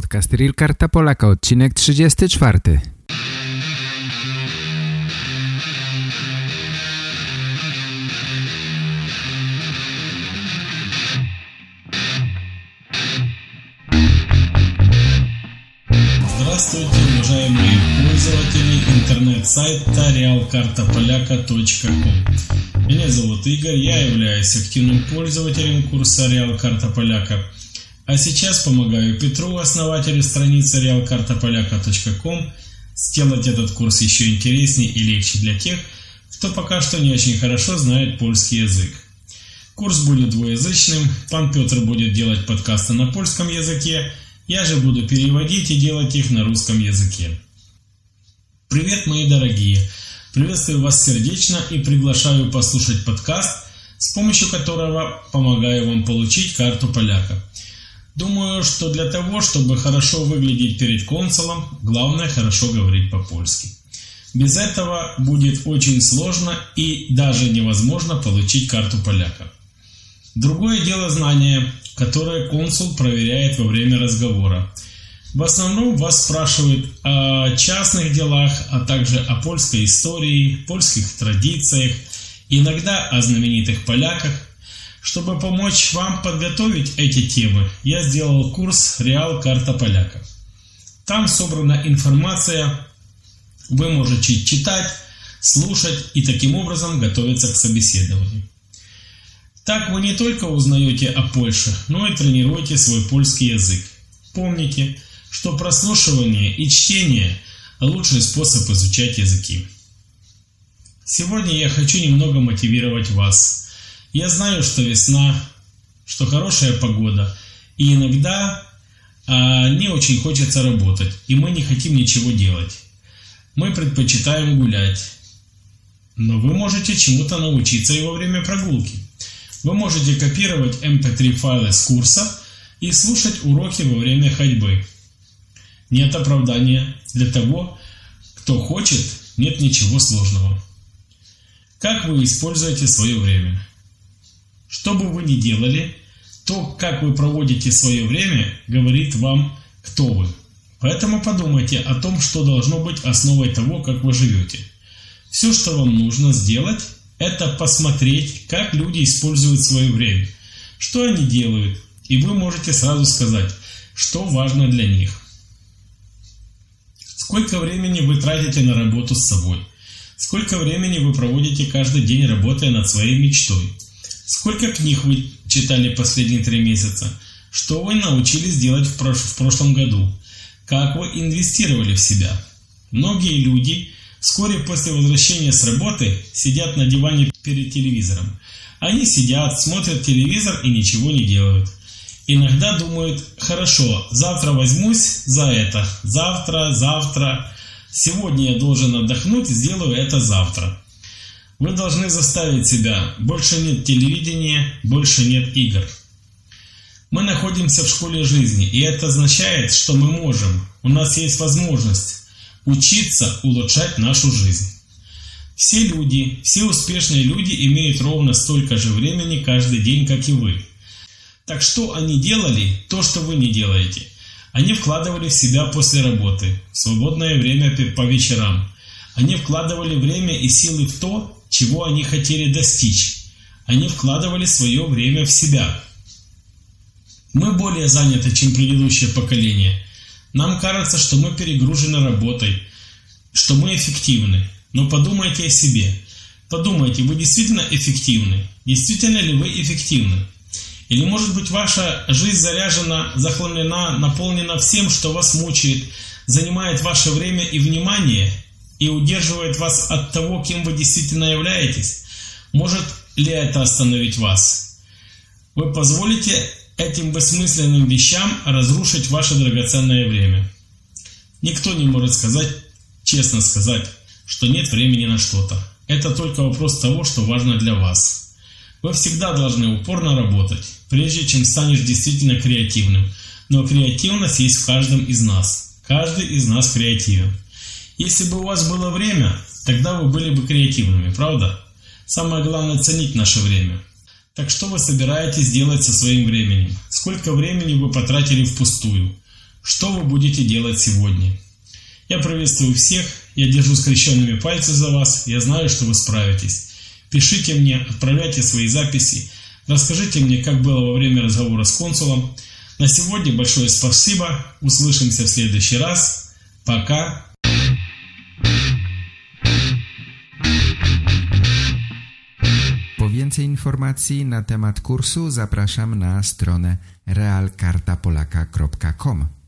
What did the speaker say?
Podcast Real Karta Polaka, odcinek 34. Здравствуйте, уважаемые пользователи интернет-сайта realkartapolaka.com Меня зовут Игорь, я являюсь активным пользователем курса Реал Карта Поляка. А сейчас помогаю Петру, основателю страницы realkartapolaka.com, сделать этот курс еще интереснее и легче для тех, кто пока что не очень хорошо знает польский язык. Курс будет двуязычным, пан Петр будет делать подкасты на польском языке, я же буду переводить и делать их на русском языке. Привет, мои дорогие! Приветствую вас сердечно и приглашаю послушать подкаст, с помощью которого помогаю вам получить карту поляка. Думаю, что для того, чтобы хорошо выглядеть перед консулом, главное хорошо говорить по-польски. Без этого будет очень сложно и даже невозможно получить карту поляка. Другое дело знания, которое консул проверяет во время разговора – в основном вас спрашивают о частных делах, а также о польской истории, польских традициях, иногда о знаменитых поляках. Чтобы помочь вам подготовить эти темы, я сделал курс «Реал. Карта поляка». Там собрана информация, вы можете читать, слушать и таким образом готовиться к собеседованию. Так вы не только узнаете о Польше, но и тренируете свой польский язык. Помните – что прослушивание и чтение – лучший способ изучать языки. Сегодня я хочу немного мотивировать вас. Я знаю, что весна, что хорошая погода, и иногда а, не очень хочется работать, и мы не хотим ничего делать. Мы предпочитаем гулять. Но вы можете чему-то научиться и во время прогулки. Вы можете копировать mp3 файлы с курса и слушать уроки во время ходьбы. Нет оправдания для того, кто хочет, нет ничего сложного. Как вы используете свое время? Что бы вы ни делали, то, как вы проводите свое время, говорит вам, кто вы. Поэтому подумайте о том, что должно быть основой того, как вы живете. Все, что вам нужно сделать, это посмотреть, как люди используют свое время, что они делают, и вы можете сразу сказать, что важно для них. Сколько времени вы тратите на работу с собой? Сколько времени вы проводите каждый день, работая над своей мечтой? Сколько книг вы читали последние три месяца? Что вы научились делать в, прош в прошлом году? Как вы инвестировали в себя? Многие люди вскоре после возвращения с работы сидят на диване перед телевизором. Они сидят, смотрят телевизор и ничего не делают иногда думают, хорошо, завтра возьмусь за это, завтра, завтра, сегодня я должен отдохнуть, сделаю это завтра. Вы должны заставить себя, больше нет телевидения, больше нет игр. Мы находимся в школе жизни, и это означает, что мы можем, у нас есть возможность учиться улучшать нашу жизнь. Все люди, все успешные люди имеют ровно столько же времени каждый день, как и вы – так что они делали, то, что вы не делаете? Они вкладывали в себя после работы, в свободное время по вечерам. Они вкладывали время и силы в то, чего они хотели достичь. Они вкладывали свое время в себя. Мы более заняты, чем предыдущее поколение. Нам кажется, что мы перегружены работой, что мы эффективны. Но подумайте о себе. Подумайте, вы действительно эффективны? Действительно ли вы эффективны? Или, может быть, ваша жизнь заряжена, захламлена, наполнена всем, что вас мучает, занимает ваше время и внимание и удерживает вас от того, кем вы действительно являетесь? Может ли это остановить вас? Вы позволите этим бессмысленным вещам разрушить ваше драгоценное время? Никто не может сказать, честно сказать, что нет времени на что-то. Это только вопрос того, что важно для вас. Вы всегда должны упорно работать, прежде чем станешь действительно креативным. Но креативность есть в каждом из нас. Каждый из нас креативен. Если бы у вас было время, тогда вы были бы креативными, правда? Самое главное ценить наше время. Так что вы собираетесь делать со своим временем? Сколько времени вы потратили впустую? что вы будете делать сегодня. Я приветствую всех, я держу скрещенными пальцы за вас, я знаю, что вы справитесь. Пишите мне, отправляйте свои записи, расскажите мне, как было во время разговора с консулом. На сегодня большое спасибо, услышимся в следующий раз. Пока. Więcej informacji na temat kursu zapraszam na stronę realkartapolaka.com.